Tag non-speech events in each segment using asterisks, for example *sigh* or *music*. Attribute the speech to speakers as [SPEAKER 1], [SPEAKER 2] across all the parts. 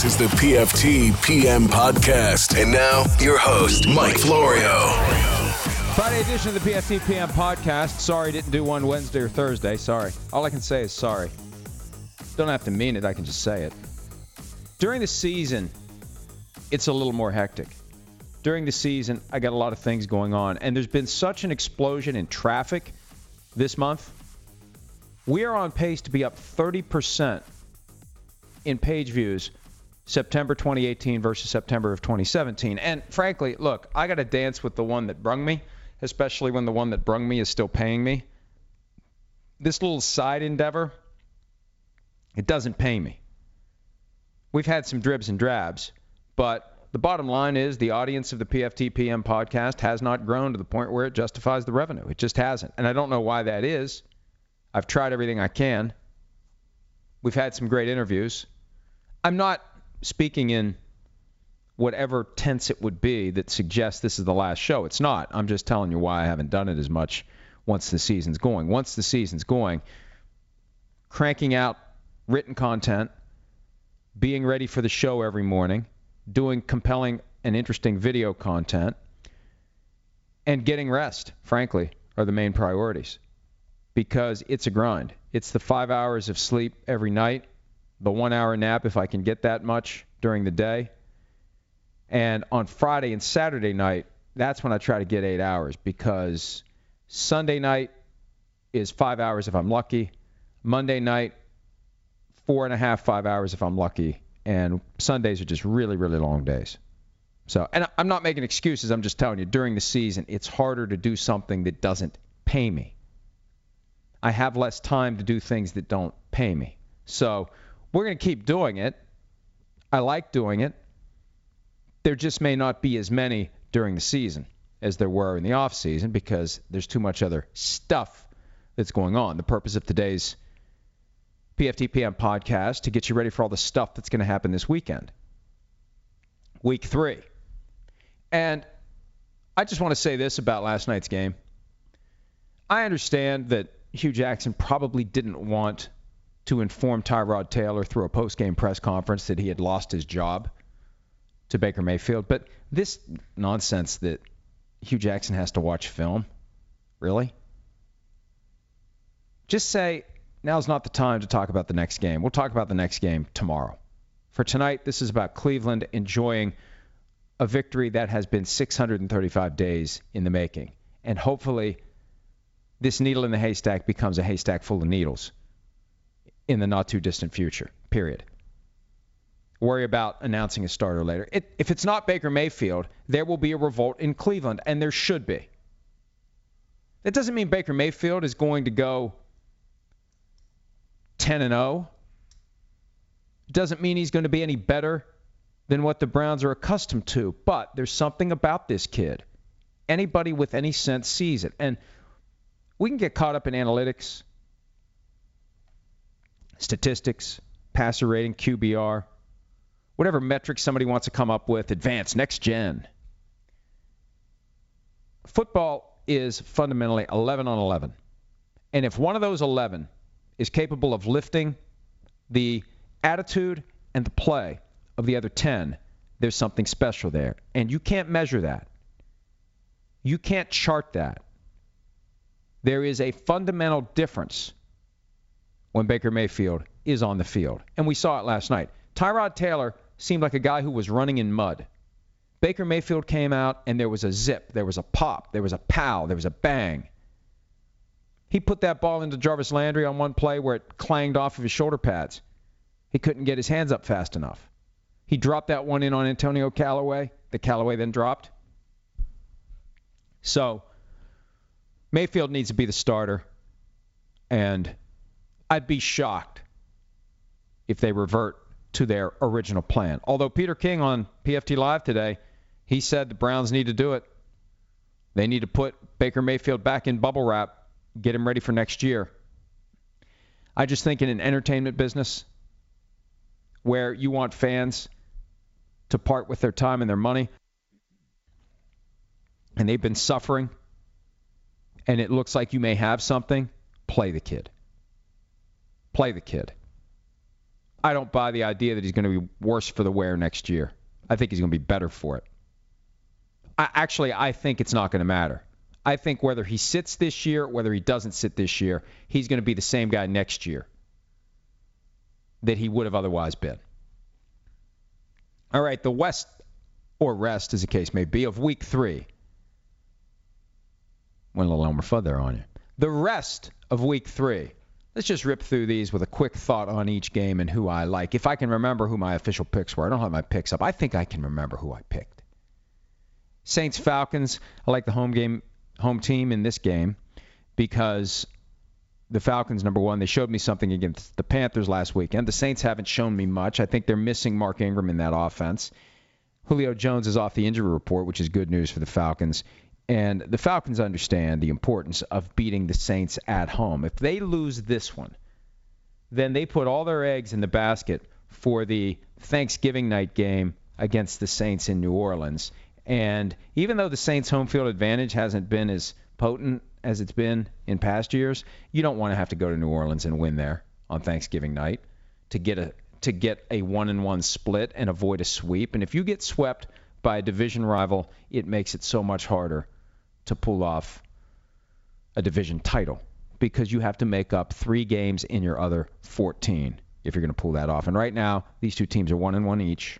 [SPEAKER 1] This is the PFT PM podcast. And now, your host, Mike Florio.
[SPEAKER 2] Friday edition of the PFT PM podcast. Sorry, didn't do one Wednesday or Thursday. Sorry. All I can say is sorry. Don't have to mean it, I can just say it. During the season, it's a little more hectic. During the season, I got a lot of things going on, and there's been such an explosion in traffic this month. We are on pace to be up 30% in page views September 2018 versus September of 2017. And frankly, look, I got to dance with the one that brung me, especially when the one that brung me is still paying me. This little side endeavor, it doesn't pay me. We've had some dribs and drabs, but the bottom line is the audience of the PFT PM podcast has not grown to the point where it justifies the revenue. It just hasn't. And I don't know why that is. I've tried everything I can. We've had some great interviews. I'm not speaking in whatever tense it would be that suggests this is the last show. It's not. I'm just telling you why I haven't done it as much once the season's going. Once the season's going, cranking out written content, being ready for the show every morning, doing compelling and interesting video content, and getting rest, frankly, are the main priorities because it's a grind. It's the five hours of sleep every night, the one hour nap if I can get that much during the day. And on Friday and Saturday night, that's when I try to get eight hours because Sunday night is five hours if I'm lucky. Monday night, four and a half, five hours if I'm lucky. And Sundays are just really, really long days. So, and I'm not making excuses. I'm just telling you, during the season, it's harder to do something that doesn't pay me. I have less time to do things that don't pay me. So, we're going to keep doing it. I like doing it. There just may not be as many during the season as there were in the off season because there's too much other stuff that's going on. The purpose of today's PFTPM podcast to get you ready for all the stuff that's going to happen this weekend. Week 3. And I just want to say this about last night's game. I understand that Hue Jackson probably didn't want to inform Tyrod Taylor through a post-game press conference that he had lost his job to Baker Mayfield, but this nonsense that Hue Jackson has to watch film, really? Just say now's not the time to talk about the next game. We'll talk about the next game tomorrow. For tonight, this is about Cleveland enjoying a victory that has been 635 days in the making. And hopefully, this needle in the haystack becomes a haystack full of needles in the not too distant future, period. Worry about announcing a starter later. It, if it's not Baker Mayfield, there will be a revolt in Cleveland, and there should be. That doesn't mean Baker Mayfield is going to go 10 and 0. It doesn't mean he's going to be any better than what the Browns are accustomed to, but there's something about this kid. Anybody with any sense sees it. And we can get caught up in analytics, statistics, passer rating, QBR, whatever metric somebody wants to come up with, advanced, next gen. Football is fundamentally 11 on 11. And if one of those 11 is capable of lifting the attitude and the play of the other 10, there's something special there. And you can't measure that. You can't chart that. There is a fundamental difference when Baker Mayfield is on the field. And we saw it last night. Tyrod Taylor seemed like a guy who was running in mud. Baker Mayfield came out and there was a zip, there was a pop, there was a pow, there was a bang. He put that ball into Jarvis Landry on one play where it clanged off of his shoulder pads. He couldn't get his hands up fast enough. He dropped that one in on Antonio Callaway, that Callaway then dropped. So Mayfield needs to be the starter. And I'd be shocked if they revert to their original plan. Although Peter King on PFT Live today, he said the Browns need to do it. They need to put Baker Mayfield back in bubble wrap, get him ready for next year. I just think in an entertainment business where you want fans to part with their time and their money, and they've been suffering, and it looks like you may have something, play the kid. Play the kid. I don't buy the idea that he's going to be worse for the wear next year. I think he's going to be better for it. I, actually, I think it's not going to matter. I think whether he sits this year, whether he doesn't sit this year, he's going to be the same guy next year that he would have otherwise been. All right, the West, or rest as the case may be, of week three. Went a little Elmer Fudd there on you. The rest of week three. Let's just rip through these with a quick thought on each game and who I like. If I can remember who my official picks were, I don't have my picks up. I think I can remember who I picked. Saints Falcons. I like the home game, home team in this game because the Falcons, number one, they showed me something against the Panthers last weekend. The Saints haven't shown me much. I think they're missing Mark Ingram in that offense. Julio Jones is off the injury report, which is good news for the Falcons. And the Falcons understand the importance of beating the Saints at home. If they lose this one, then they put all their eggs in the basket for the Thanksgiving night game against the Saints in New Orleans. And even though the Saints' home field advantage hasn't been as potent as it's been in past years, you don't want to have to go to New Orleans and win there on Thanksgiving night to get a to get a one and one split and avoid a sweep. And if you get swept by a division rival, it makes it so much harder to pull off a division title because you have to make up three games in your other 14 if you're going to pull that off. And right now, these two teams are one and one each,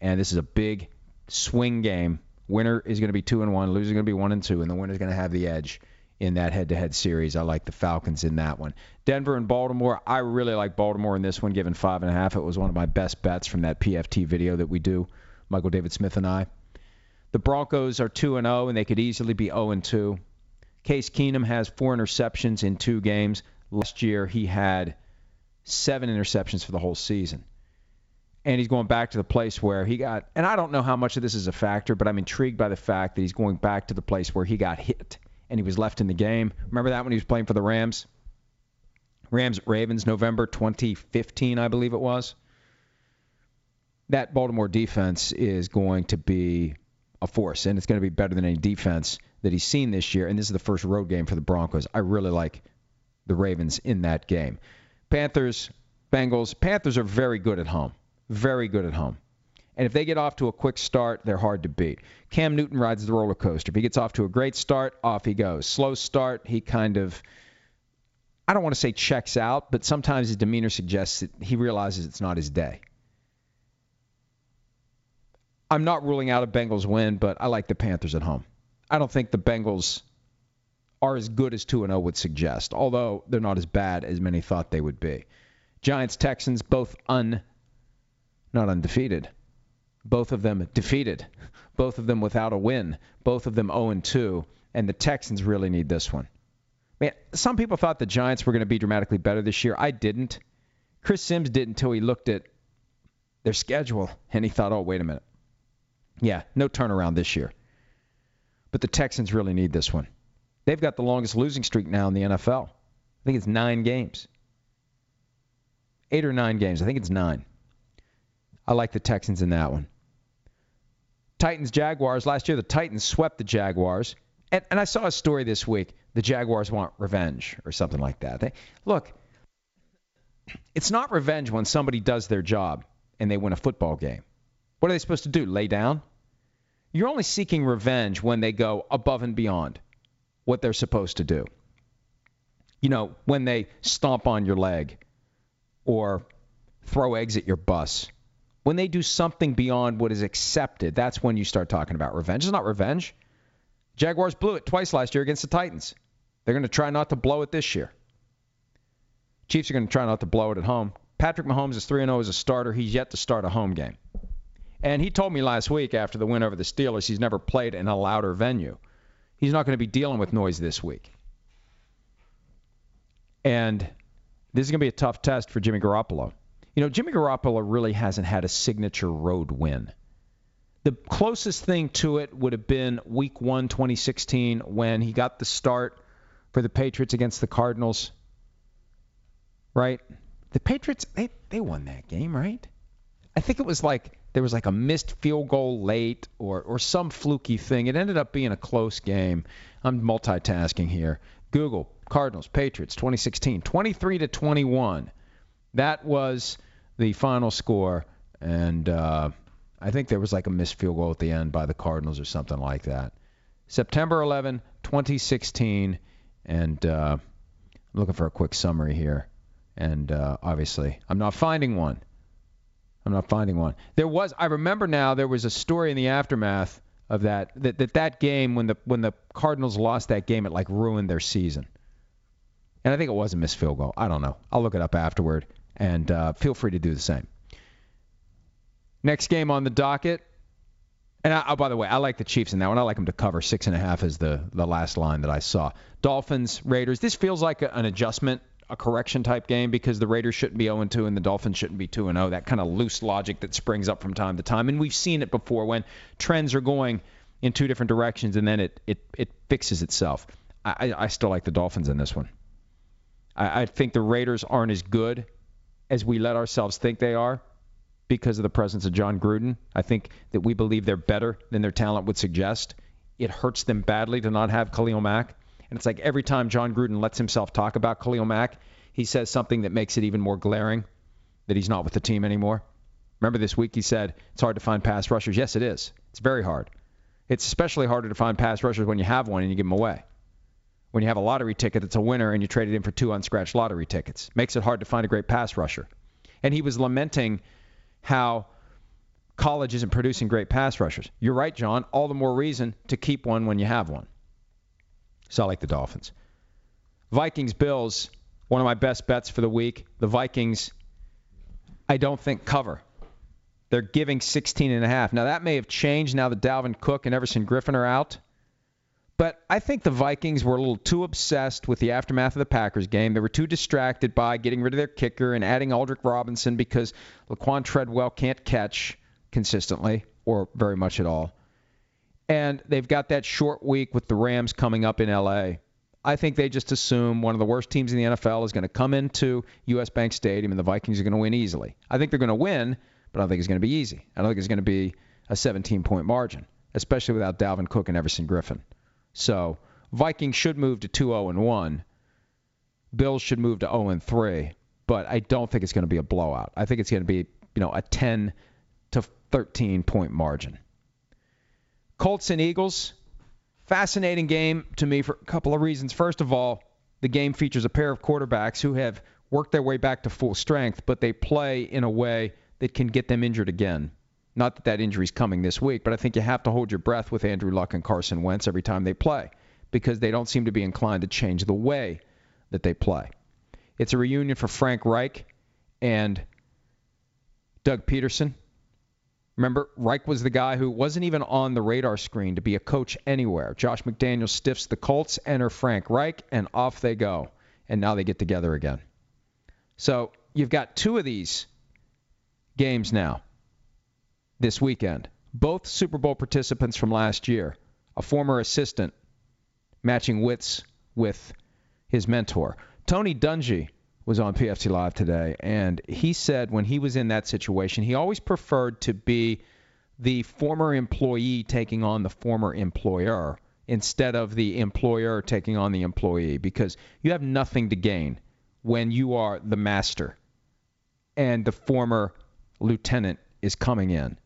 [SPEAKER 2] and this is a big swing game. Winner is going to be two and one, loser is going to be one and two, and the winner is going to have the edge in that head-to-head series. I like the Falcons in that one. Denver and Baltimore. I really like Baltimore in this one, given five and a half. It was one of my best bets from that PFT video that we do, Michael David Smith and I. The Broncos are 2 and 0 and they could easily be 0 and 2. Case Keenum has four interceptions in two games. Last year he had seven interceptions for the whole season. And he's going back to the place where he got and I don't know how much of this is a factor, but I'm intrigued by the fact that he's going back to the place where he got hit and he was left in the game. Remember that when he was playing for the Rams? Rams Ravens November 2015, I believe it was. That Baltimore defense is going to be a force, and it's going to be better than any defense that he's seen this year. And this is the first road game for the Broncos. I really like the Ravens in that game. Panthers, Bengals. Panthers are very good at home. Very good at home. And if they get off to a quick start, they're hard to beat. Cam Newton rides the roller coaster. If he gets off to a great start, off he goes. Slow start, he kind of, I don't want to say checks out, but sometimes his demeanor suggests that he realizes it's not his day. I'm not ruling out a Bengals win, but I like the Panthers at home. I don't think the Bengals are as good as 2 0 would suggest, although they're not as bad as many thought they would be. Giants, Texans, both un, not undefeated. Both of them defeated. Both of them without a win. Both of them 0 2. And the Texans really need this one. Man, some people thought the Giants were going to be dramatically better this year. I didn't. Chris Sims didn't until he looked at their schedule and he thought, oh, wait a minute. Yeah, no turnaround this year. But the Texans really need this one. They've got the longest losing streak now in the NFL. I think it's nine games. Eight or nine games. I think it's nine. I like the Texans in that one. Titans Jaguars. Last year, the Titans swept the Jaguars. And, and I saw a story this week. The Jaguars want revenge or something like that. They, look, it's not revenge when somebody does their job and they win a football game. What are they supposed to do? Lay down? You're only seeking revenge when they go above and beyond what they're supposed to do. You know, when they stomp on your leg or throw eggs at your bus. When they do something beyond what is accepted, that's when you start talking about revenge. It's not revenge. Jaguars blew it twice last year against the Titans. They're going to try not to blow it this year. Chiefs are going to try not to blow it at home. Patrick Mahomes is 3 0 as a starter. He's yet to start a home game. And he told me last week after the win over the Steelers he's never played in a louder venue. He's not going to be dealing with noise this week. And This is going to be a tough test for Jimmy Garoppolo. You know, Jimmy Garoppolo really hasn't had a signature road win. The closest thing to it would have been week one, 2016, when he got the start for the Patriots against the Cardinals. Right? The Patriots, they, they won that game, right? I think it was like there was like a missed field goal late or, or some fluky thing. It ended up being a close game. I'm multitasking here. Google Cardinals Patriots 2016 23 to 21. That was the final score and uh, I think there was like a missed field goal at the end by the Cardinals or something like that. September 11, 2016 and uh, I'm looking for a quick summary here. And uh, obviously, I'm not finding one. I'm not finding one. There was, I remember now, there was a story in the aftermath of that that that, that game when the when the Cardinals lost that game, it like ruined their season. And I think it was a missed field goal. I don't know. I'll look it up afterward, and uh, feel free to do the same. Next game on the docket. And I, oh, by the way, I like the Chiefs in that one. I like them to cover six and a half as the the last line that I saw. Dolphins, Raiders. This feels like a, an adjustment a correction type game because the Raiders shouldn't be 0 2 and the Dolphins shouldn't be 2 0. That kind of loose logic that springs up from time to time. And we've seen it before when trends are going in two different directions and then it, it, it fixes itself. I, I still like the Dolphins in this one. I, I think the Raiders aren't as good as we let ourselves think they are because of the presence of Jon Gruden. I think that we believe they're better than their talent would suggest. It hurts them badly to not have Khalil Mack. And it's like every time Jon Gruden lets himself talk about Khalil Mack, he says something that makes it even more glaring that he's not with the team anymore. Remember this week he said it's hard to find pass rushers. Yes, it is. It's very hard. It's especially harder to find pass rushers when you have one and you give them away. When you have a lottery ticket that's a winner and you trade it in for two unscratched lottery tickets, makes it hard to find a great pass rusher. And he was lamenting how college isn't producing great pass rushers. You're right, Jon. All the more reason to keep one when you have one. So I like the Dolphins. Vikings Bills, one of my best bets for the week. The Vikings, I don't think cover. They're giving 16 and a half. Now that may have changed now that Dalvin Cook and Everson Griffen are out. But I think the Vikings were a little too obsessed with the aftermath of the Packers game. They were too distracted by getting rid of their kicker and adding Aldrick Robinson because Laquon Treadwell can't catch consistently or very much at all and they've got that short week with the Rams coming up in LA. I think they just assume one of the worst teams in the NFL is going to come into US Bank Stadium and the Vikings are going to win easily. I think they're going to win, but I don't think it's going to be easy. I don't think it's going to be a 17 point margin, especially without Dalvin Cook and Everson Griffen. So, Vikings should move to 2 0 1. Bills should move to 0 3, but I don't think it's going to be a blowout. I think it's going to be, you know, a 10 to 13 point margin. Colts and Eagles, fascinating game to me for a couple of reasons. First of all, the game features a pair of quarterbacks who have worked their way back to full strength, but they play in a way that can get them injured again. Not that that injury is coming this week, but I think you have to hold your breath with Andrew Luck and Carson Wentz every time they play because they don't seem to be inclined to change the way that they play. It's a reunion for Frank Reich and Doug Pederson. Remember, Reich was the guy who wasn't even on the radar screen to be a coach anywhere. Josh McDaniel stiffs the Colts, enter Frank Reich, and off they go. And now they get together again. So you've got two of these games now this weekend. Both Super Bowl participants from last year. A former assistant matching wits with his mentor. Tony Dungy was on PFT Live today, and he said when he was in that situation, he always preferred to be the former employee taking on the former employer instead of the employer taking on the employee because you have nothing to gain when you are the master and the former lieutenant is coming in.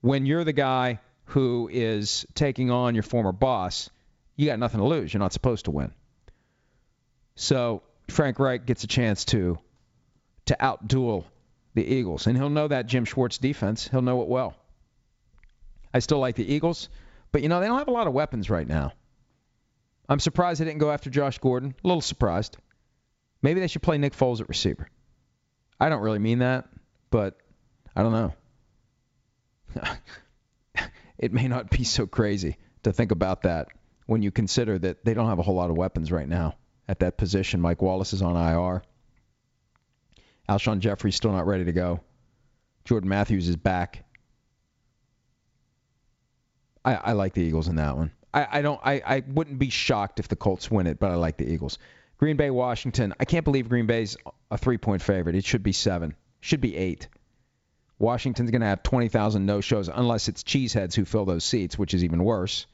[SPEAKER 2] When you're the guy who is taking on your former boss, you got nothing to lose. You're not supposed to win. So Frank Reich gets a chance to to outduel the Eagles, and he'll know that Jim Schwartz defense. He'll know it well. I still like the Eagles, but you know they don't have a lot of weapons right now. I'm surprised they didn't go after Josh Gordon. A little surprised. Maybe they should play Nick Foles at receiver. I don't really mean that, but I don't know. *laughs* it may not be so crazy to think about that when you consider that they don't have a whole lot of weapons right now at that position. Mike Wallace is on IR. Alshon Jeffery's still not ready to go. Jordan Matthews is back. I, I like the Eagles in that one. I, I don't. I, I wouldn't be shocked if the Colts win it, but I like the Eagles. Green Bay, Washington. I can't believe Green Bay's a three-point favorite. It should be seven. Should be eight. Washington's going to have 20,000 no-shows unless it's cheeseheads who fill those seats, which is even worse.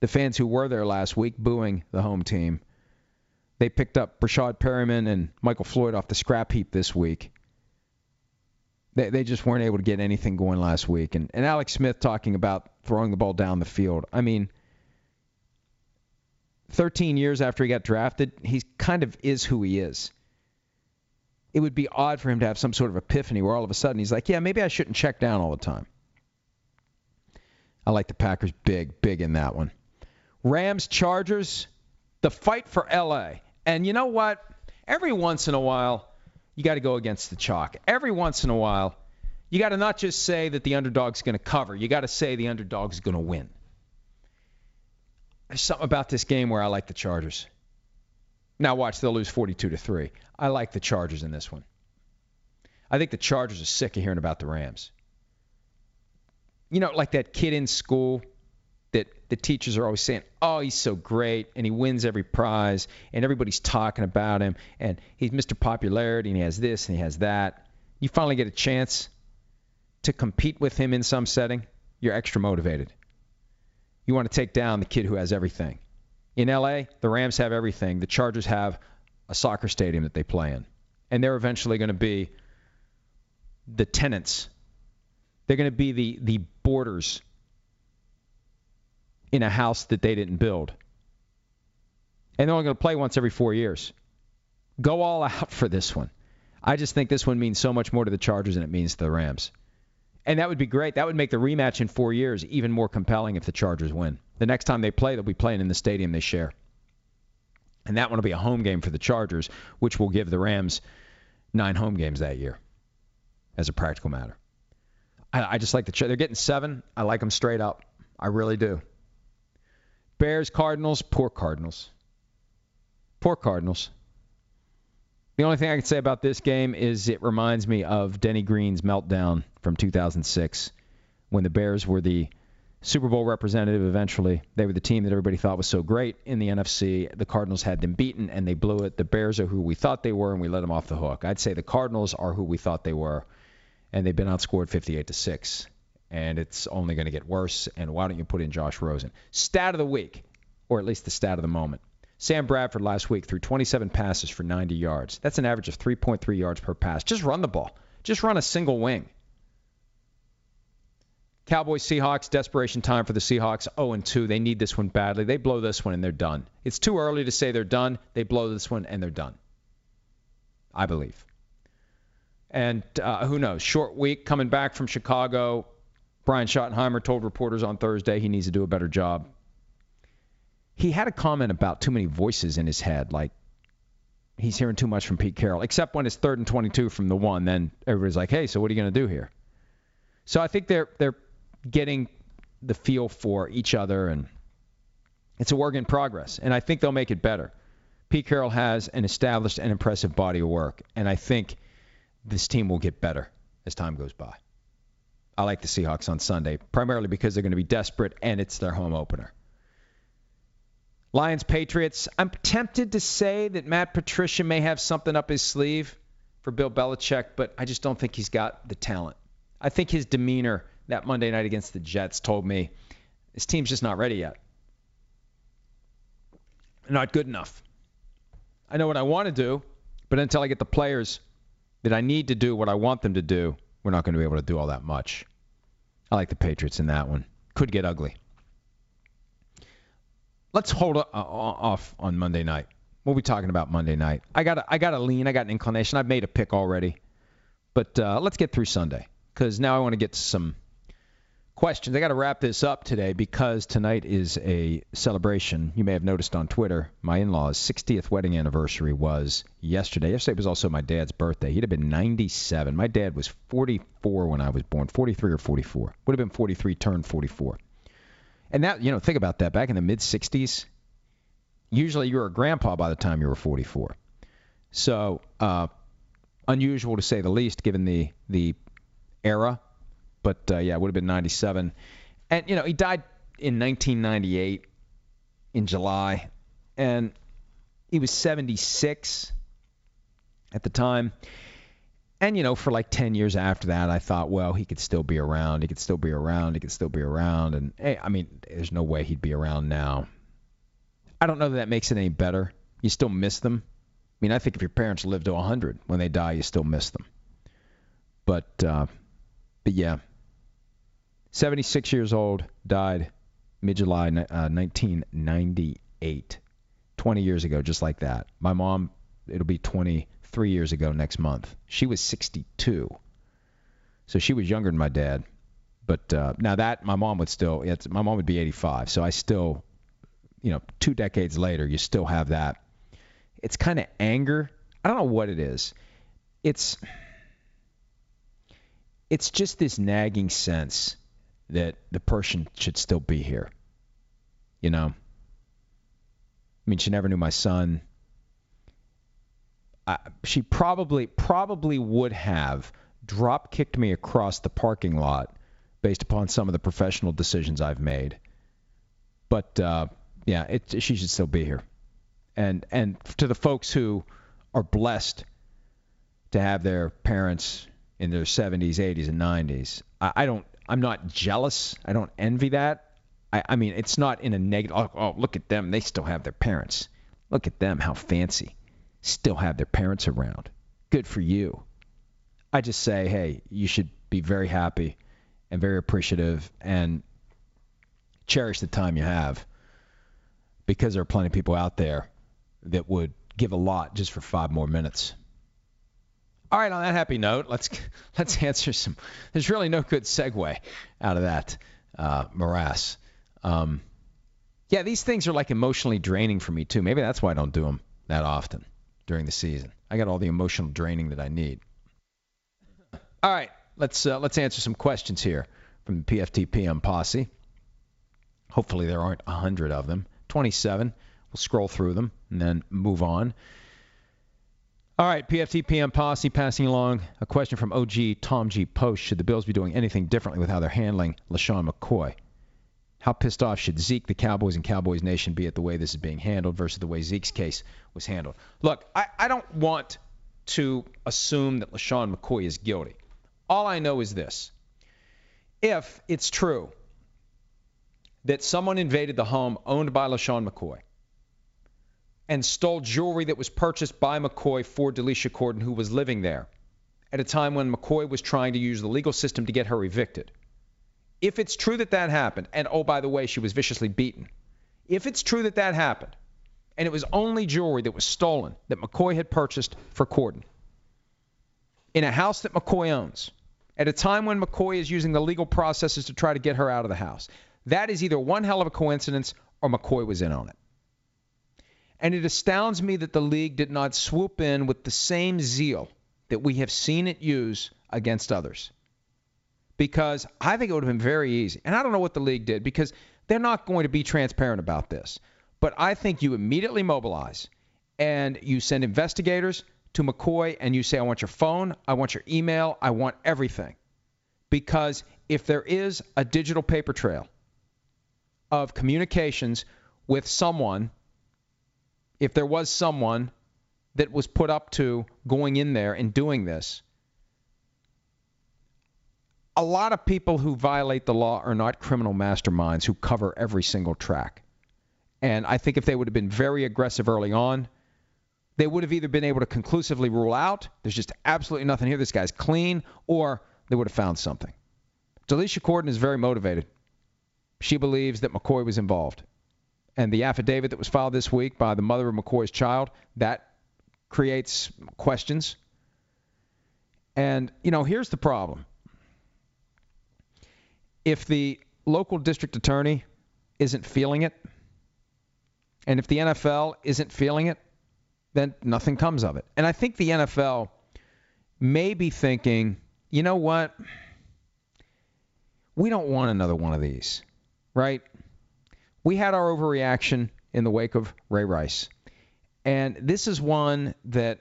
[SPEAKER 2] The fans who were there last week booing the home team. They picked up Breshad Perriman and Michael Floyd off the scrap heap this week. They, they just weren't able to get anything going last week. And, and Alex Smith talking about throwing the ball down the field. I mean, 13 years after he got drafted, he kind of is who he is. It would be odd for him to have some sort of epiphany where all of a sudden he's like, yeah, maybe I shouldn't check down all the time. I like the Packers big, big in that one. Rams, Chargers, the fight for LA. And you know what? Every once in a while, you got to go against the chalk. Every once in a while, you got to not just say that the underdog's going to cover, you got to say the underdog's going to win. There's something about this game where I like the Chargers. Now watch, they'll lose 42 to 3. I like the Chargers in this one. I think the Chargers are sick of hearing about the Rams. You know, like that kid in school that the teachers are always saying, "Oh, he's so great and he wins every prize and everybody's talking about him and he's Mr. Popularity and he has this and he has that." You finally get a chance to compete with him in some setting, you're extra motivated. You want to take down the kid who has everything. In LA, the Rams have everything. The Chargers have a soccer stadium that they play in. And they're eventually going to be the tenants. They're going to be the, the boarders in a house that they didn't build. And they're only going to play once every four years. Go all out for this one. I just think this one means so much more to the Chargers than it means to the Rams. And that would be great. That would make the rematch in four years even more compelling if the Chargers win. The next time they play, they'll be playing in the stadium they share. And that one will be a home game for the Chargers, which will give the Rams nine home games that year as a practical matter. I, I just like the they're getting seven. I like them straight up. I really do. Bears, Cardinals, poor Cardinals. Poor Cardinals. The only thing I can say about this game is it reminds me of Denny Green's meltdown from 2006 when the Bears were the Super Bowl representative eventually. They were the team that everybody thought was so great in the NFC. The Cardinals had them beaten and they blew it. The Bears are who we thought they were and we let them off the hook. I'd say the Cardinals are who we thought they were and they've been outscored 58 to 6 and it's only going to get worse and why don't you put in Josh Rosen? Stat of the week or at least the stat of the moment. Sam Bradford last week threw 27 passes for 90 yards. That's an average of 3.3 yards per pass. Just run the ball. Just run a single wing. Cowboys Seahawks desperation time for the Seahawks 0 and 2. They need this one badly. They blow this one and they're done. It's too early to say they're done. They blow this one and they're done. I believe. And uh, who knows? Short week coming back from Chicago. Brian Schottenheimer told reporters on Thursday he needs to do a better job he had a comment about too many voices in his head, like he's hearing too much from Pete Carroll. Except when it's third and 22 from the one, then everybody's like, "Hey, so what are you going to do here?" So I think they're they're getting the feel for each other, and it's a work in progress. And I think they'll make it better. Pete Carroll has an established and impressive body of work, and I think this team will get better as time goes by. I like the Seahawks on Sunday, primarily because they're going to be desperate and it's their home opener. Lions Patriots. I'm tempted to say that Matt Patricia may have something up his sleeve for Bill Belichick, but I just don't think he's got the talent. I think his demeanor that Monday night against the Jets told me this team's just not ready yet. Not good enough. I know what I want to do, but until I get the players that I need to do what I want them to do, we're not going to be able to do all that much. I like the Patriots in that one. Could get ugly. Let's hold off on Monday night. We'll be talking about Monday night. I got I got a lean. I got an inclination. I've made a pick already, but uh, let's get through Sunday because now I want to get to some questions. I got to wrap this up today because tonight is a celebration. You may have noticed on Twitter, my in-laws' 60th wedding anniversary was yesterday. Yesterday was also my dad's birthday. He'd have been 97. My dad was 44 when I was born, 43 or 44. Would have been 43, turned 44. And that, you know, think about that. Back in the mid 60s, Usually you were a grandpa by the time you were 44. So uh, unusual to say the least, given the the era. But uh, yeah, it would have been 97. And you know, he died in 1998 in July, and he was 76 at the time. And you know, for like 10 years after that, I thought, well, he could still be around. He could still be around. He could still be around. And hey, I mean, there's no way he'd be around now. I don't know that that makes it any better. You still miss them. I mean, I think if your parents live to 100, when they die, you still miss them. But, uh, but yeah, 76 years old, died mid-July uh, 1998, 20 years ago, just like that. My mom, it'll be 23 years ago next month. She was 62, so she was younger than my dad. But uh, now that my mom would still, my mom would be 85, so I still, you know, two decades later, you still have that it's kind of anger. I don't know what it is. It's it's just this nagging sense that the person should still be here. You know? I mean, she never knew my son. I, she probably probably would have drop kicked me across the parking lot based upon some of the professional decisions I've made. But uh, yeah, it, she should still be here and and to the folks who are blessed to have their parents in their 70s, 80s, and 90s. I, I don't. I'm not jealous. I don't envy that. I, I mean, it's not in a negative. Oh, oh, look at them. They still have their parents. Look at them. How fancy. Still have their parents around. Good for you. I just say, hey, you should be very happy and very appreciative and cherish the time you have because there are plenty of people out there that would give a lot just for five more minutes. All right, on that happy note, let's *laughs* let's answer some. There's really no good segue out of that uh, morass. Um, yeah, these things are like emotionally draining for me too. Maybe that's why I don't do them that often during the season. I got all the emotional draining that I need. All right, let's uh, let's answer some questions here from the PFT PM posse. Hopefully there aren't a hundred of them. 27. We'll scroll through them and then move on. All right, PFT PM posse passing along a question from OG Tom G. Post. Should the Bills be doing anything differently with how they're handling LeSean McCoy? How pissed off should Zeke, the Cowboys, and Cowboys Nation be at the way this is being handled versus the way Zeke's case was handled? Look, I, I don't want to assume that LeSean McCoy is guilty. All I know is this. If it's true that someone invaded the home owned by LeSean McCoy, and stole jewelry that was purchased by McCoy for Delicia Cordon, who was living there at a time when McCoy was trying to use the legal system to get her evicted. If it's true that that happened, and oh, by the way, she was viciously beaten, if it's true that that happened, and it was only jewelry that was stolen that McCoy had purchased for Cordon in a house that McCoy owns, at a time when McCoy is using the legal processes to try to get her out of the house, that is either one hell of a coincidence or McCoy was in on it. And it astounds me that the league did not swoop in with the same zeal that we have seen it use against others. Because I think it would have been very easy. And I don't know what the league did because they're not going to be transparent about this. But I think you immediately mobilize and you send investigators to McCoy and you say, I want your phone, I want your email, I want everything. Because if there is a digital paper trail of communications with someone if there was someone that was put up to going in there and doing this, a lot of people who violate the law are not criminal masterminds who cover every single track. And I think if they would have been very aggressive early on, they would have either been able to conclusively rule out there's just absolutely nothing here, this guy's clean, or they would have found something. Delicia Cordon is very motivated. She believes that McCoy was involved and the affidavit that was filed this week by the mother of McCoy's child, that creates questions. And, you know, here's the problem. If the local district attorney isn't feeling it, and if the NFL isn't feeling it, then nothing comes of it. And I think the NFL may be thinking, you know what? We don't want another one of these, right? We had our overreaction in the wake of Ray Rice. And this is one that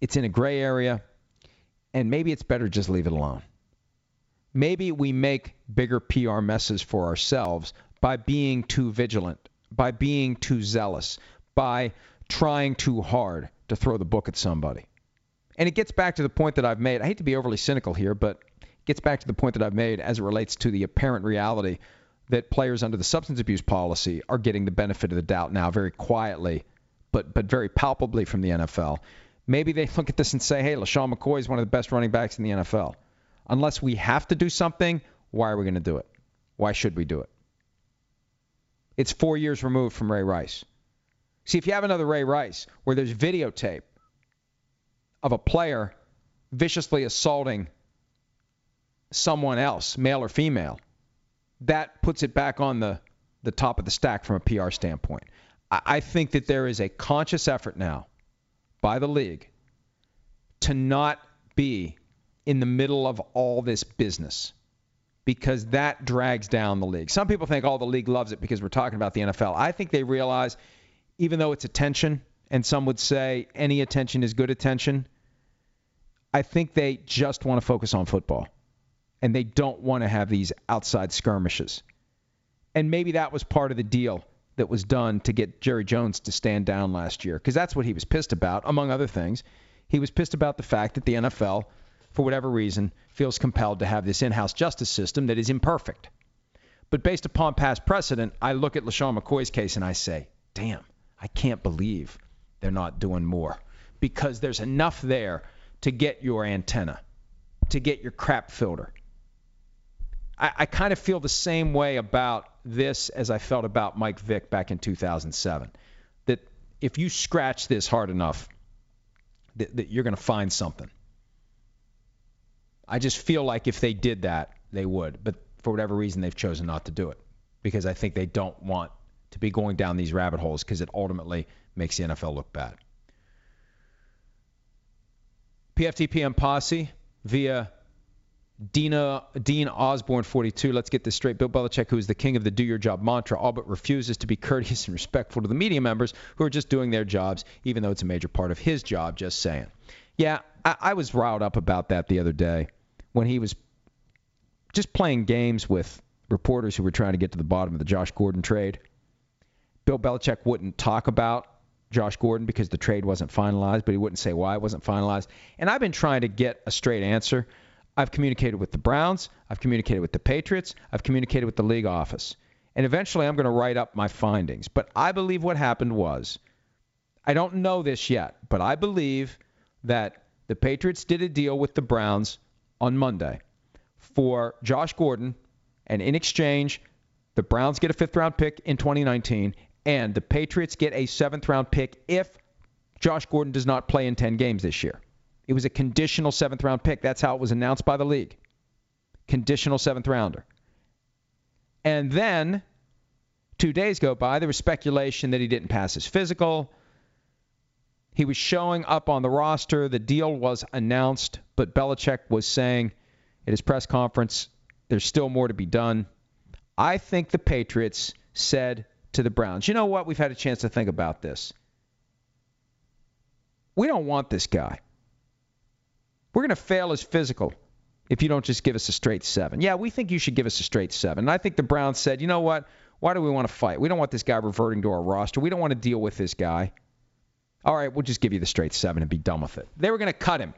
[SPEAKER 2] it's in a gray area, and maybe it's better just leave it alone. Maybe we make bigger PR messes for ourselves by being too vigilant, by being too zealous, by trying too hard to throw the book at somebody. And it gets back to the point that I've made. I hate to be overly cynical here, but it gets back to the point that I've made as it relates to the apparent reality that players under the substance abuse policy are getting the benefit of the doubt now very quietly, but but very palpably from the NFL. Maybe they look at this and say, hey, LeSean McCoy is one of the best running backs in the NFL. Unless we have to do something, why are we going to do it? Why should we do it? It's four years removed from Ray Rice. See, if you have another Ray Rice where there's videotape of a player viciously assaulting someone else, male or female, that puts it back on the, the top of the stack from a PR standpoint. I, I think that there is a conscious effort now by the league to not be in the middle of all this business because that drags down the league. Some people think, oh, the league loves it because we're talking about the NFL. I think they realize, even though it's attention, and some would say any attention is good attention, I think they just want to focus on football. And they don't want to have these outside skirmishes. And maybe that was part of the deal that was done to get Jerry Jones to stand down last year, because that's what he was pissed about, among other things. He was pissed about the fact that the NFL for whatever reason, feels compelled to have this in house justice system that is imperfect. But based upon past precedent, I look at LeSean McCoy's case and I say, damn, I can't believe they're not doing more. Because there's enough there to get your antenna, to get your crap filter. I, I kind of feel the same way about this as I felt about Mike Vick back in 2007. That if you scratch this hard enough, that, that you're going to find something. I just feel like if they did that, they would. But for whatever reason, they've chosen not to do it because I think they don't want to be going down these rabbit holes because it ultimately makes the NFL look bad. PFTPM posse via Dina, uh, Dean Osborne 42. Let's get this straight. Bill Belichick, who is the king of the do your job mantra, all but refuses to be courteous and respectful to the media members who are just doing their jobs, even though it's a major part of his job, just saying. Yeah, I, I was riled up about that the other day when he was just playing games with reporters who were trying to get to the bottom of the Josh Gordon trade. Bill Belichick wouldn't talk about Josh Gordon because the trade wasn't finalized, but he wouldn't say why it wasn't finalized. And I've been trying to get a straight answer. I've communicated with the Browns, I've communicated with the Patriots, I've communicated with the league office. And eventually I'm going to write up my findings. But I believe what happened was I don't know this yet, but I believe that the Patriots did a deal with the Browns on Monday for Josh Gordon, and in exchange, the Browns get a fifth round pick in 2019, and the Patriots get a seventh round pick if Josh Gordon does not play in 10 games this year. It was a conditional seventh round pick. That's how it was announced by the league. Conditional seventh rounder. And then two days go by. There was speculation that he didn't pass his physical. He was showing up on the roster. The deal was announced, but Belichick was saying at his press conference, there's still more to be done. I think the Patriots said to the Browns, you know what? We've had a chance to think about this. We don't want this guy. We're going to fail his physical if you don't just give us a straight seven. Yeah, we think you should give us a straight seven. And I think the Browns said, you know what? Why do we want to fight? We don't want this guy reverting to our roster. We don't want to deal with this guy. All right, we'll just give you the straight seven and be done with it. They were going to cut him.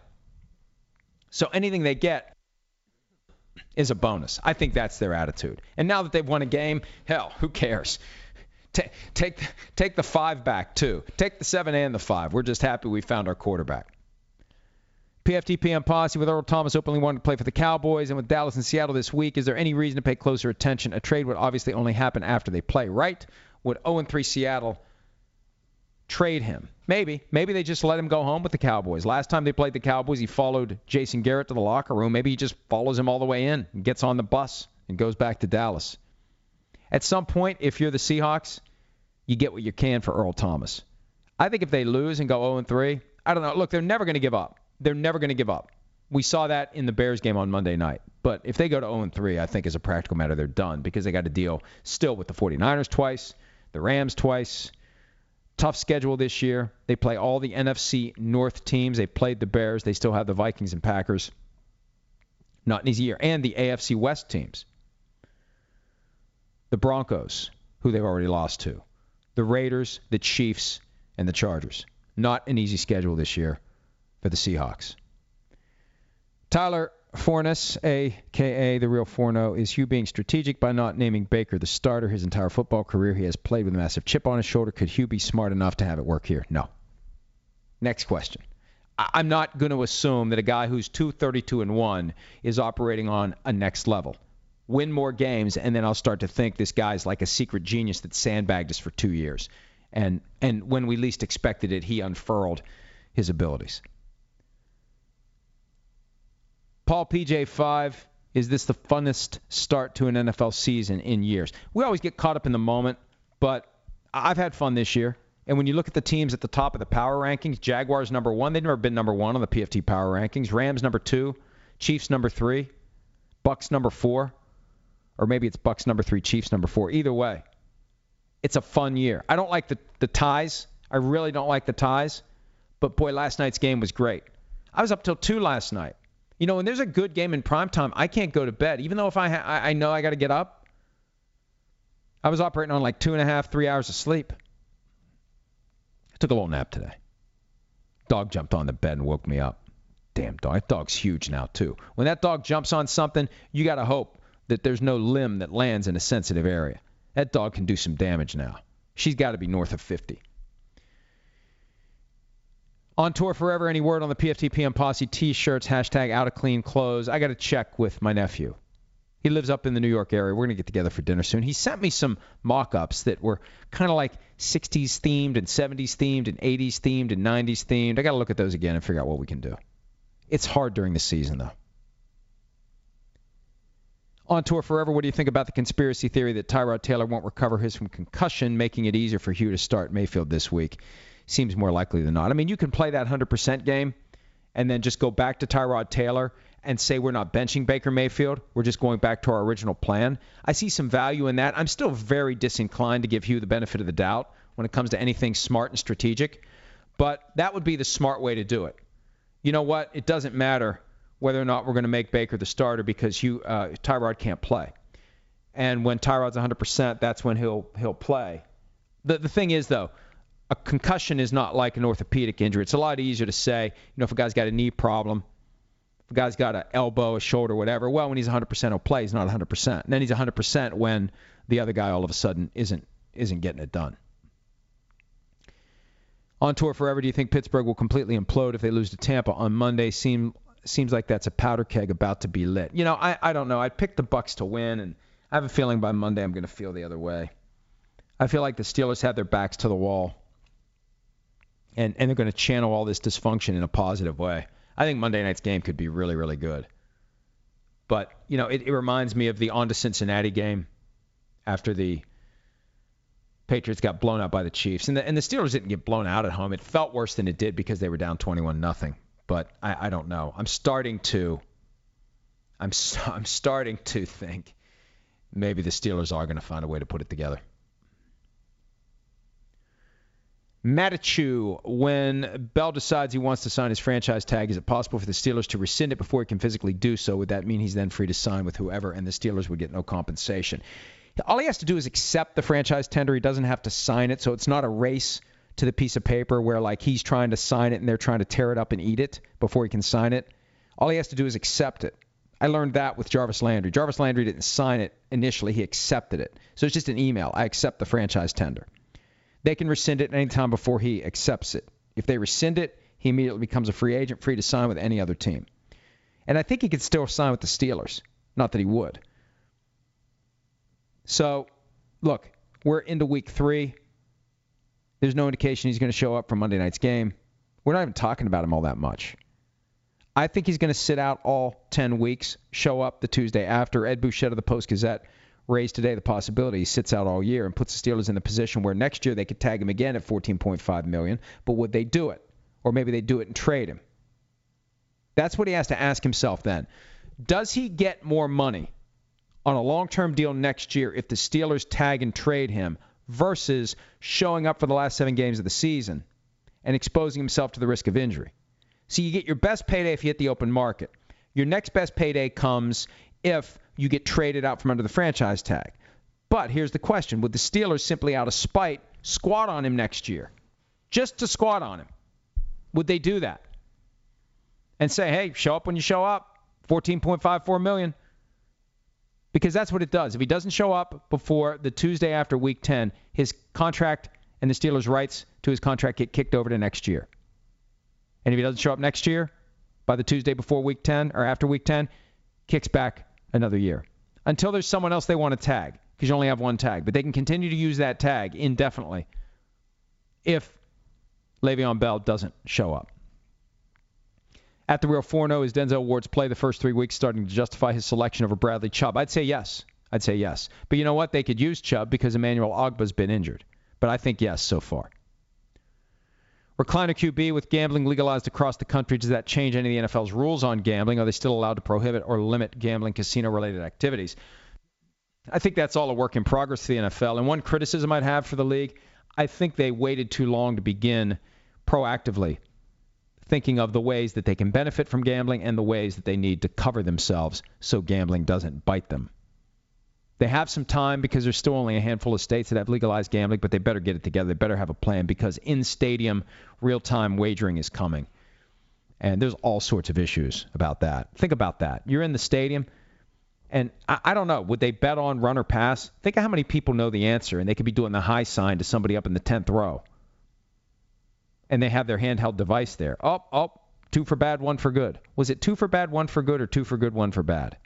[SPEAKER 2] So anything they get is a bonus. I think that's their attitude. And now that they've won a game, hell, who cares? Take, take, take the five back, too. Take the seven and the five. We're just happy we found our quarterback. PFTPM posse with Earl Thomas openly wanting to play for the Cowboys and with Dallas and Seattle this week. Is there any reason to pay closer attention? A trade would obviously only happen after they play, right? Would 0 3 Seattle trade him. Maybe. Maybe they just let him go home with the Cowboys. Last time they played the Cowboys, he followed Jason Garrett to the locker room. Maybe he just follows him all the way in and gets on the bus and goes back to Dallas. At some point, if you're the Seahawks, you get what you can for Earl Thomas. I think if they lose and go 0 3, I don't know. Look, they're never going to give up. They're never going to give up. We saw that in the Bears game on Monday night. But if they go to 0 3, I think as a practical matter, they're done because they got to deal still with the 49ers twice the Rams twice. Tough schedule this year. They play all the NFC North teams. They played the Bears. They still have the Vikings and Packers. Not an easy year. And the AFC West teams. The Broncos, who they've already lost to. The Raiders, the Chiefs, and the Chargers. Not an easy schedule this year for the Seahawks. Tyler Forness, a.k.a. the real Forno, is Hue being strategic by not naming Baker the starter his entire football career. He has played with a massive chip on his shoulder. Could Hue be smart enough to have it work here? No. Next question. I'm not going to assume that a guy who's 232 and 1 is operating on a next level. Win more games, and then I'll start to think this guy's like a secret genius that sandbagged us for two years. And and when we least expected it, he unfurled his abilities. Paul PJ5, is this the funnest start to an NFL season in years? We always get caught up in the moment, but I've had fun this year. And when you look at the teams at the top of the power rankings, Jaguars number one, they've never been number one on the PFT power rankings. Rams number two, Chiefs number three, Bucks number four, or maybe it's Bucks number three, Chiefs number four. Either way, it's a fun year. I don't like the, the ties. I really don't like the ties. But boy, last night's game was great. I was up till two last night. You know, when there's a good game in prime time, I can't go to bed, even though if I ha- I know I got to get up. I was operating on like two and a half, three hours of sleep. I took a little nap today. Dog jumped on the bed and woke me up. Damn dog. That dog's huge now too. When that dog jumps on something, you got to hope that there's no limb that lands in a sensitive area. That dog can do some damage now. She's got to be north of 50. On tour forever. Any word on the PFTPM posse t-shirts? Hashtag out of clean clothes. I got to check with my nephew. He lives up in the New York area. We're going to get together for dinner soon. He sent me some mock-ups that were kind of like 60s themed and 70s themed and 80s themed and 90s themed. I got to look at those again and figure out what we can do. It's hard during the season, though. On tour forever, what do you think about the conspiracy theory that Tyrod Taylor won't recover his from concussion, making it easier for Hue to start Mayfield this week? Seems more likely than not. I mean, you can play that 100% game and then just go back to Tyrod Taylor and say we're not benching Baker Mayfield. We're just going back to our original plan. I see some value in that. I'm still very disinclined to give Hue the benefit of the doubt when it comes to anything smart and strategic, but that would be the smart way to do it. You know what? It doesn't matter whether or not we're going to make Baker the starter because Hue, uh, Tyrod can't play. And when Tyrod's 100%, that's when he'll he'll play. The the thing is though, a concussion is not like an orthopedic injury. It's a lot easier to say, you know, if a guy's got a knee problem, if a guy's got an elbow, a shoulder, whatever, well, when he's 100%, he'll play. He's not 100%. And then he's 100% when the other guy all of a sudden isn't isn't getting it done. On tour forever, do you think Pittsburgh will completely implode if they lose to Tampa on Monday? Seem seems like that's a powder keg about to be lit. You know, I I don't know. I picked the Bucks to win, and I have a feeling by Monday I'm going to feel the other way. I feel like the Steelers have their backs to the wall and, and they're going to channel all this dysfunction in a positive way. I think Monday night's game could be really, really good. But, you know, it, it reminds me of the on to Cincinnati game after the Patriots got blown out by the Chiefs. And the, and the Steelers didn't get blown out at home. It felt worse than it did because they were down 21 nothing. But I, I don't know. I'm starting to I'm *laughs* I'm starting to think maybe the Steelers are going to find a way to put it together. Matichu, when Bell decides he wants to sign his franchise tag, is it possible for the Steelers to rescind it before he can physically do so? Would that mean he's then free to sign with whoever and the Steelers would get no compensation? All he has to do is accept the franchise tender. He doesn't have to sign it, so it's not a race to the piece of paper where like he's trying to sign it and they're trying to tear it up and eat it before he can sign it. All he has to do is accept it. I learned that with Jarvis Landry. Jarvis Landry didn't sign it initially, he accepted it. So it's just an email. I accept the franchise tender they can rescind it any time before he accepts it. If they rescind it, he immediately becomes a free agent, free to sign with any other team. And I think he could still sign with the Steelers. Not that he would. So, look, we're into week three. There's no indication he's going to show up for Monday night's game. We're not even talking about him all that much. I think he's going to sit out all 10 weeks, show up the Tuesday after. Ed Bouchette of the Post Gazette raised today the possibility he sits out all year and puts the Steelers in the position where next year they could tag him again at 14.5 million. But would they do it? Or maybe they do it and trade him. That's what he has to ask himself then. Does he get more money on a long-term deal next year if the Steelers tag and trade him versus showing up for the last seven games of the season and exposing himself to the risk of injury. So you get your best payday if you hit the open market. Your next best payday comes if you get traded out from under the franchise tag. But here's the question Would the Steelers simply out of spite squat on him next year? Just to squat on him. Would they do that? And say, hey, show up when you show up. 14.54 million. Because that's what it does. If he doesn't show up before the Tuesday after week 10, his contract and the Steelers' rights to his contract get kicked over to next year. And if he doesn't show up next year, by the Tuesday before week 10 or after week 10, kicks back another year. Until there's someone else they want to tag, because you only have one tag. But they can continue to use that tag indefinitely if Le'Veon Bell doesn't show up. At the real 4 0, is Denzel Ward's play the first three weeks starting to justify his selection over Bradley Chubb? I'd say yes. I'd say yes. But you know what? They could use Chubb because Emmanuel Ogbah's been injured. But I think yes so far. Recliner QB with gambling legalized across the country. Does that change any of the NFL's rules on gambling? Are they still allowed to prohibit or limit gambling casino related activities? I think that's all a work in progress for the NFL. And one criticism I'd have for the league, I think they waited too long to begin proactively thinking of the ways that they can benefit from gambling and the ways that they need to cover themselves so gambling doesn't bite them. They have some time because there's still only a handful of states that have legalized gambling, but they better get it together. They better have a plan because in stadium, real time wagering is coming. And there's all sorts of issues about that. Think about that. You're in the stadium, and I, I don't know, would they bet on run or pass? Think of how many people know the answer, and they could be doing the high sign to somebody up in the 10th row. And they have their handheld device there. Oh, oh, two for bad, one for good. Was it two for bad, one for good, or two for good, one for bad?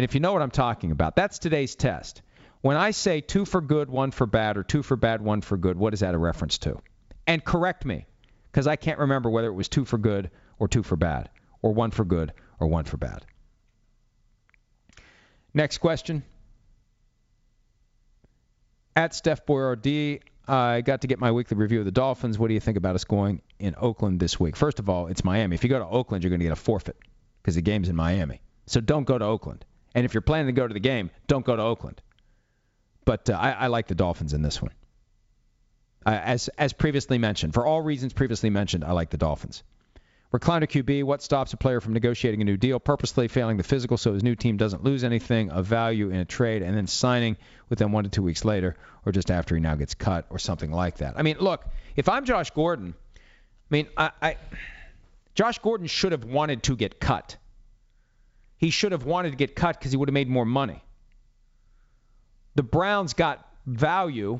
[SPEAKER 2] And if you know what I'm talking about, that's today's test. When I say two for good, one for bad, or two for bad, one for good, what is that a reference to? And correct me, because I can't remember whether it was two for good or two for bad, or one for good or one for bad. Next question. At Steph Boyardee, I got to get my weekly review of the Dolphins. What do you think about us going in Oakland this week? First of all, it's Miami. If you go to Oakland, you're going to get a forfeit because the game's in Miami. So don't go to Oakland. And if you're planning to go to the game, don't go to Oakland. But uh, I, I, like the Dolphins in this one. Uh, as as previously mentioned, for all reasons previously mentioned, I like the Dolphins. Recliner QB, what stops a player from negotiating a new deal, purposely failing the physical so his new team doesn't lose anything of value in a trade, and then signing within one to two weeks later, or just after he now gets cut, or something like that. I mean, look, if I'm Josh Gordon, I mean, I, I Josh Gordon should have wanted to get cut he should have wanted to get cut because he would have made more money. The Browns got value.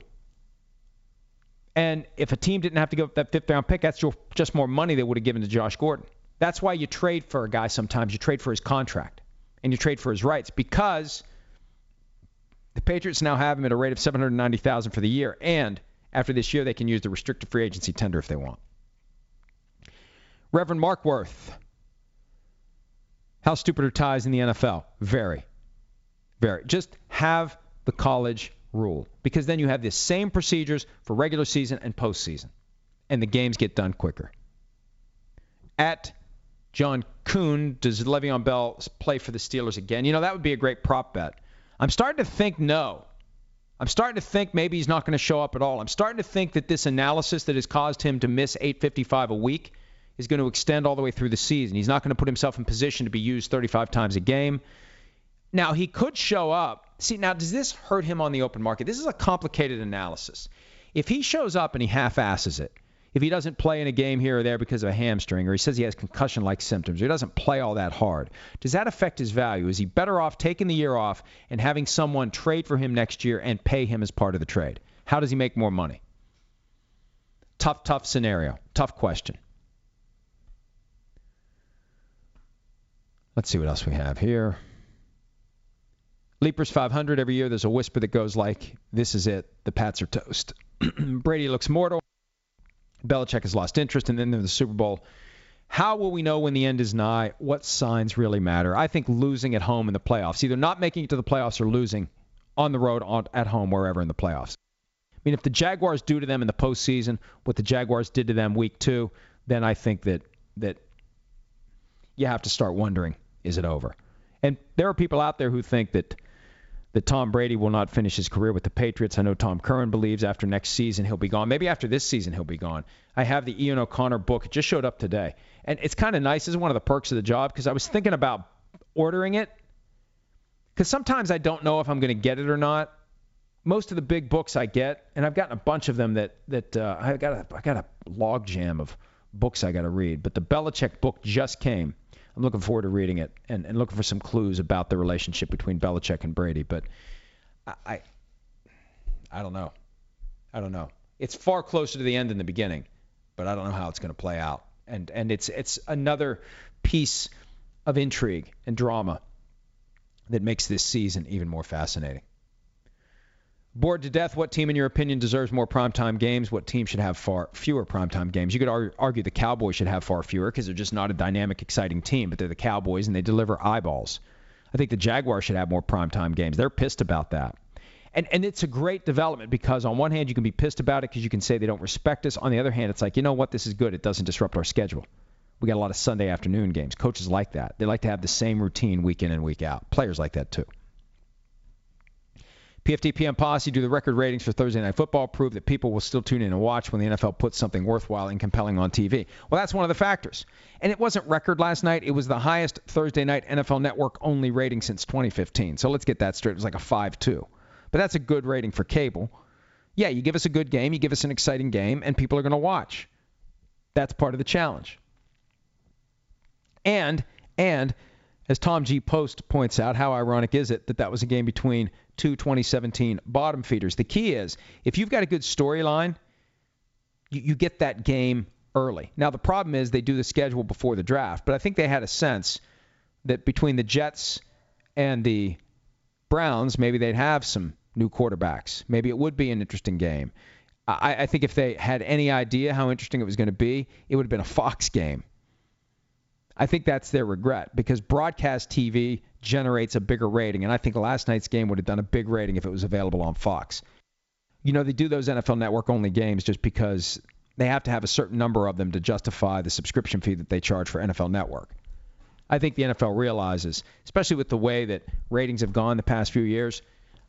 [SPEAKER 2] And if a team didn't have to give up that fifth round pick, that's just more money they would have given to Josh Gordon. That's why you trade for a guy sometimes. You trade for his contract and you trade for his rights because the Patriots now have him at a rate of 790,000 for the year and after this year they can use the restricted free agency tender if they want. Reverend Mark Worth how stupid are ties in the NFL? Very. Very. Just have the college rule because then you have the same procedures for regular season and postseason, and the games get done quicker. At John Kuhn, does Le'Veon Bell play for the Steelers again? You know, that would be a great prop bet. I'm starting to think no. I'm starting to think maybe he's not going to show up at all. I'm starting to think that this analysis that has caused him to miss 855 a week is going to extend all the way through the season. He's not going to put himself in position to be used 35 times a game. Now, he could show up. See, now, does this hurt him on the open market? This is a complicated analysis. If he shows up and he half asses it, if he doesn't play in a game here or there because of a hamstring, or he says he has concussion like symptoms, or he doesn't play all that hard, does that affect his value? Is he better off taking the year off and having someone trade for him next year and pay him as part of the trade? How does he make more money? Tough, tough scenario. Tough question. Let's see what else we have here. Leapers 500 every year. There's a whisper that goes like, "This is it. The Pats are toast." *clears throat* Brady looks mortal. Belichick has lost interest, and then there's the Super Bowl. How will we know when the end is nigh? What signs really matter? I think losing at home in the playoffs, either not making it to the playoffs or losing on the road, on, at home, wherever in the playoffs. I mean, if the Jaguars do to them in the postseason what the Jaguars did to them week two, then I think that that you have to start wondering is it over? And there are people out there who think that that Tom Brady will not finish his career with the Patriots. I know Tom Curran believes after next season he'll be gone. Maybe after this season he'll be gone. I have the Ian O'Connor book. It just showed up today. And it's kind of nice. This is one of the perks of the job because I was thinking about ordering it because sometimes I don't know if I'm going to get it or not. Most of the big books I get, and I've gotten a bunch of them that that uh, I got a I got a log jam of books I got to read. But the Belichick book just came. I'm looking forward to reading it and, and looking for some clues about the relationship between Belichick and Brady. But I, I, I don't know. I don't know. It's far closer to the end than the beginning, but I don't know how it's going to play out. And and it's it's another piece of intrigue and drama that makes this season even more fascinating. Bored to death, what team, in your opinion, deserves more primetime games? What team should have far fewer primetime games? You could argue the Cowboys should have far fewer because they're just not a dynamic, exciting team, but they're the Cowboys and they deliver eyeballs. I think the Jaguars should have more primetime games. They're pissed about that. And, and it's a great development because on one hand you can be pissed about it because you can say they don't respect us. On the other hand, it's like you know what, this is good. It doesn't disrupt our schedule. We got a lot of Sunday afternoon games. Coaches like that. They like to have the same routine week in and week out. Players like that too. PFT PM Posse do the record ratings for Thursday Night Football prove that people will still tune in and watch when the NFL puts something worthwhile and compelling on TV. Well, that's one of the factors. And it wasn't record last night. It was the highest Thursday night NFL network only rating since 2015. So let's get that straight. It was like a 5-2. But that's a good rating for cable. Yeah, you give us a good game, you give us an exciting game, and people are going to watch. That's part of the challenge. And and as Tom G. Post points out, how ironic is it that that was a game between two 2017 bottom feeders? The key is if you've got a good storyline, you, you get that game early. Now, the problem is they do the schedule before the draft, but I think they had a sense that between the Jets and the Browns, maybe they'd have some new quarterbacks. Maybe it would be an interesting game. I, I think if they had any idea how interesting it was going to be, it would have been a Fox game I think that's their regret because broadcast TV generates a bigger rating, and I think last night's game would have done a big rating if it was available on Fox. You know, they do those NFL Network only games just because they have to have a certain number of them to justify the subscription fee that they charge for NFL Network. I think the NFL realizes, especially with the way that ratings have gone the past few years,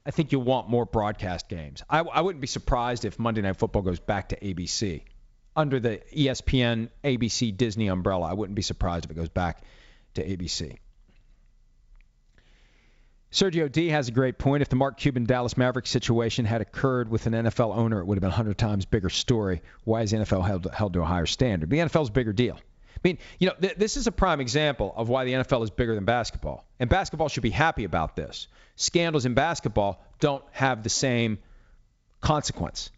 [SPEAKER 2] I think you'll want more broadcast games. I, I wouldn't be surprised if Monday Night Football goes back to ABC under the ESPN, ABC, Disney umbrella. I wouldn't be surprised if it goes back to ABC. Sergio D has a great point. If the Mark Cuban Dallas Mavericks situation had occurred with an NFL owner, it would have been a 100 times bigger story. Why is the NFL held, held to a higher standard? The NFL is a bigger deal. I mean, you know, th- this is a prime example of why the NFL is bigger than basketball. And basketball should be happy about this. Scandals in basketball don't have the same consequence.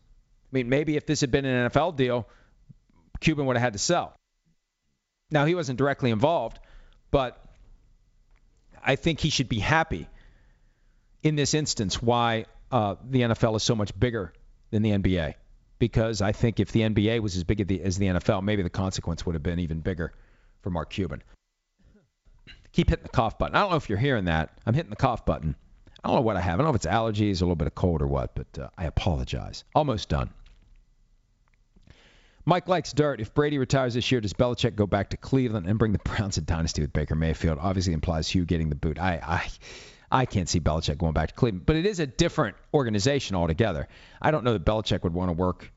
[SPEAKER 2] I mean, maybe if this had been an NFL deal, Cuban would have had to sell. Now, he wasn't directly involved, but I think he should be happy in this instance why uh, the NFL is so much bigger than the NBA. Because I think if the NBA was as big as the, as the NFL, maybe the consequence would have been even bigger for Mark Cuban. Keep hitting the cough button. I don't know if you're hearing that. I'm hitting the cough button. I don't know what I have. I don't know if it's allergies, a little bit of cold or what, but uh, I apologize. Almost done. Mike likes dirt. If Brady retires this year, does Belichick go back to Cleveland and bring the Browns a dynasty with Baker Mayfield? Obviously implies Hue getting the boot. I, I, I can't see Belichick going back to Cleveland, but it is a different organization altogether. I don't know that Belichick would want to work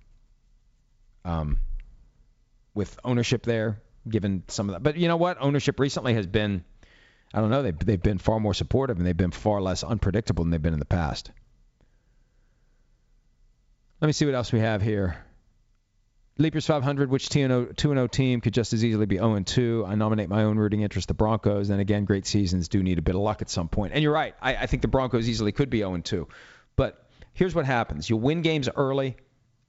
[SPEAKER 2] um, with ownership there, given some of that. But you know what? Ownership recently has been, I don't know, they've, they've been far more supportive and they've been far less unpredictable than they've been in the past. Let me see what else we have here. Leapers 500, which 2 0 team could just as easily be 0 2? I nominate my own rooting interest, the Broncos. And again, great seasons do need a bit of luck at some point. And you're right. I, I think the Broncos easily could be 0 2. But here's what happens you win games early,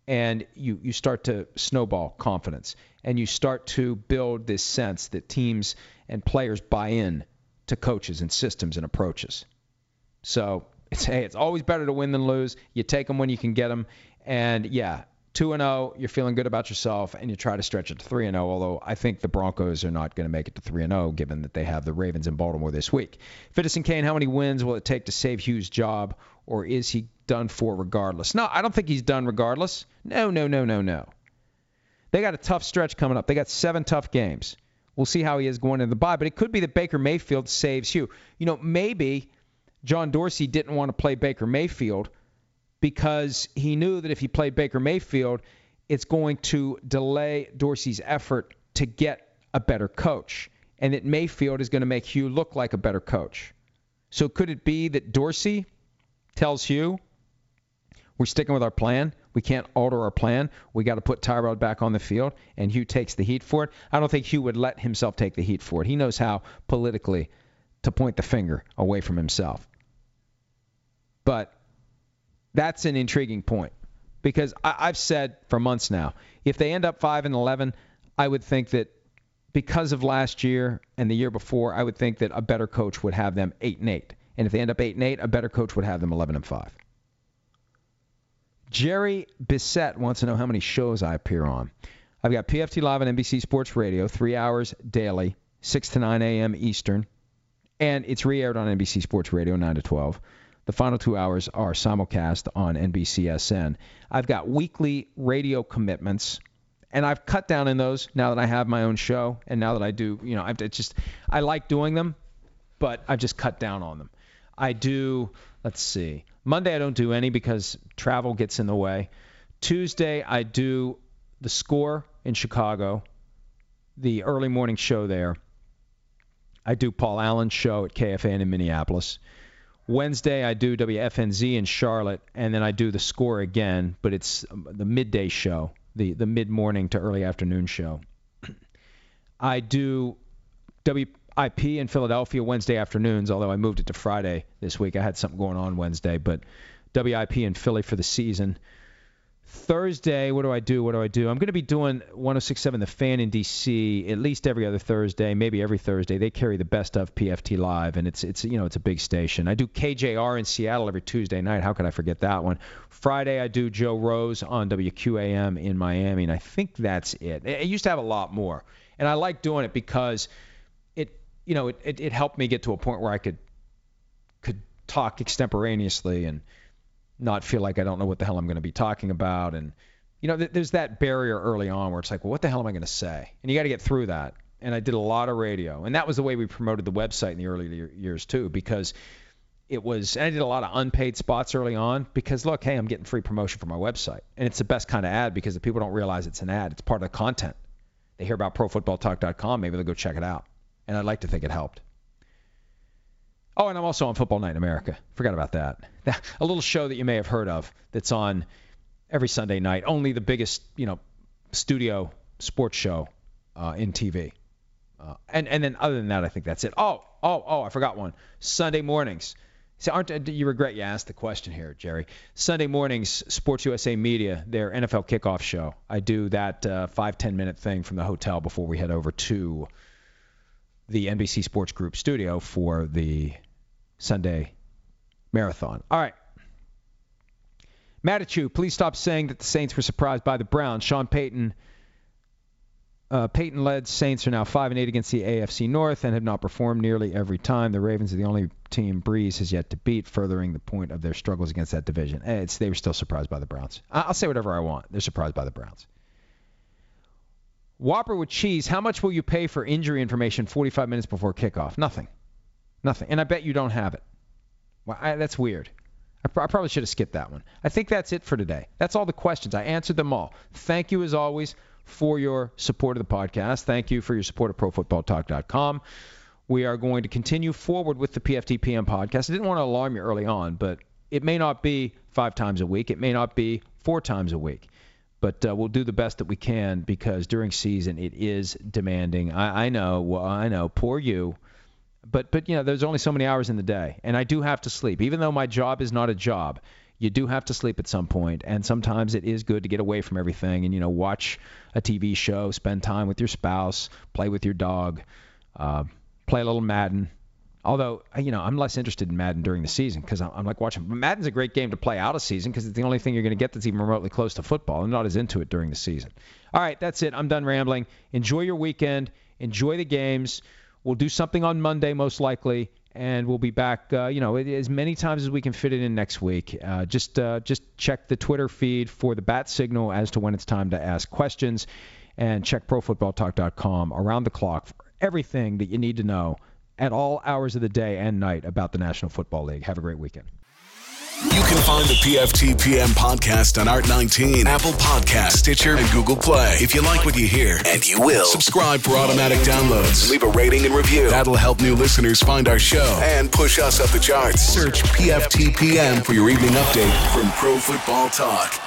[SPEAKER 2] and you, you start to snowball confidence. And you start to build this sense that teams and players buy in to coaches and systems and approaches. So *laughs* it's, hey, it's always better to win than lose. You take them when you can get them. And yeah, 2 and 0, you're feeling good about yourself, and you try to stretch it to 3 and 0. Although I think the Broncos are not going to make it to 3 and 0, given that they have the Ravens in Baltimore this week. Fittison Kane, how many wins will it take to save Hue's job, or is he done for regardless? No, I don't think he's done regardless. No, no, no, no, no. They got a tough stretch coming up. They got seven tough games. We'll see how he is going into the bye, but it could be that Baker Mayfield saves Hue. You know, maybe John Dorsey didn't want to play Baker Mayfield because he knew that if he played Baker Mayfield, it's going to delay Dorsey's effort to get a better coach, and that Mayfield is going to make Hue look like a better coach. So could it be that Dorsey tells Hue, we're sticking with our plan. We can't alter our plan. We got to put Tyrod back on the field, and Hue takes the heat for it. I don't think Hue would let himself take the heat for it. He knows how politically to point the finger away from himself. But that's an intriguing point because I, have said for months now, if they end up five and eleven, I would think that because of last year and the year before, I would think that a better coach would have them eight and eight. And if they end up eight and eight, a better coach would have them eleven and five. Jerry Bissett wants to know how many shows I appear on. I've got PFT Live on NBC Sports Radio, three hours daily, 6 to 9 a.m. Eastern, and it's re aired on NBC Sports Radio, 9 to 12. The final two hours are simulcast on NBCSN. I've got weekly radio commitments, and I've cut down in those now that I have my own show, and now that I do, you know, I've just I like doing them, but I've just cut down on them. I do, let's see, Monday I don't do any because travel gets in the way. Tuesday I do the score in Chicago, the early morning show there. I do Paul Allen's show at KFAN in Minneapolis. Wednesday I do WFNZ in Charlotte, and then I do the score again, but it's um, the midday show, the the mid morning to early afternoon show. *clears throat* I do WIP in Philadelphia Wednesday afternoons, although I moved it to Friday this week. I had something going on Wednesday, but WIP in Philly for the season. Thursday, what do I do? What do I do? I'm going to be doing 1067 The Fan in DC at least every other Thursday, maybe every Thursday. They carry the best of PFT Live, and it's it's you know it's a big station. I do KJR in Seattle every Tuesday night. How could I forget that one? Friday, I do Joe Rose on WQAM in Miami, and I think that's it. It used to have a lot more, and I like doing it because it you know, it, it, it helped me get to a point where I could could talk extemporaneously and not feel like I don't know what the hell I'm going to be talking about. And you know, th- there's that barrier early on where it's like, well, what the hell am I going to say? And you got to get through that. And I did a lot of radio, and that was the way we promoted the website in the early years too, because it was. And I did a lot of unpaid spots early on because look, hey, I'm getting free promotion for my website, and it's the best kind of ad because if people don't realize it's an ad, it's part of the content. They hear about ProFootballTalk.com, maybe they'll go check it out and I'd like to think it helped. Oh, and I'm also on Football Night in America. Forgot about that. *laughs* A little show that you may have heard of that's on every Sunday night. Only the biggest, you know, studio sports show uh, in TV. Uh, and and then other than that, I think that's it. Oh, oh, oh, I forgot one. Sunday mornings. See, aren't uh, you regret you asked the question here, Jerry? Sunday mornings, Sports USA Media, their NFL kickoff show. I do that uh, five ten minute thing from the hotel before we head over to the NBC Sports Group studio for the Sunday marathon. All right. Matichu, please stop saying that the Saints were surprised by the Browns. Sean Payton, uh, Payton-led Saints are now five and eight against the AFC North and have not performed nearly every time. The Ravens are the only team Brees has yet to beat, furthering the point of their struggles against that division. Eh, it's, they were still surprised by the Browns. I'll say whatever I want. They're surprised by the Browns. Whopper with cheese. How much will you pay for injury information 45 minutes before kickoff? Nothing. Nothing. And I bet you don't have it. Well, I, that's weird. I, I probably should have skipped that one. I think that's it for today. That's all the questions. I answered them all. Thank you, as always, for your support of the podcast. Thank you for your support of ProFootballTalk.com. We are going to continue forward with the PFTPM podcast. I didn't want to alarm you early on, but it may not be five times a week. It may not be four times a week but uh, we'll do the best that we can because during season it is demanding. I, I know, well, I know, poor you, but but you know, there's only so many hours in the day, and I do have to sleep. Even though my job is not a job, you do have to sleep at some point, and sometimes it is good to get away from everything and you know watch a TV show, spend time with your spouse, play with your dog, uh, play a little Madden, Although, you know, I'm less interested in Madden during the season because I'm, I'm, like watching. Madden's a great game to play out of season because it's the only thing you're going to get that's even remotely close to football. I'm not as into it during the season. All right, that's it. I'm done rambling. Enjoy your weekend. Enjoy the games. We'll do something on Monday, most likely, and we'll be back. Uh, you know, as many times as we can fit it in next week. Uh, just uh, just check the Twitter feed for the bat signal as to when it's time to ask questions, and check ProFootballTalk.com around the clock for everything that you need to know at all hours of the day and night about the National Football League. Have a great weekend.
[SPEAKER 1] You can find the PFT PM podcast on Art19, Apple Podcast, Stitcher, and Google Play. If you like what you hear, and you will, subscribe for automatic downloads. Leave a rating and review. That'll help new listeners find our show and push us up the charts. Search PFT PM for your evening update from Pro Football Talk.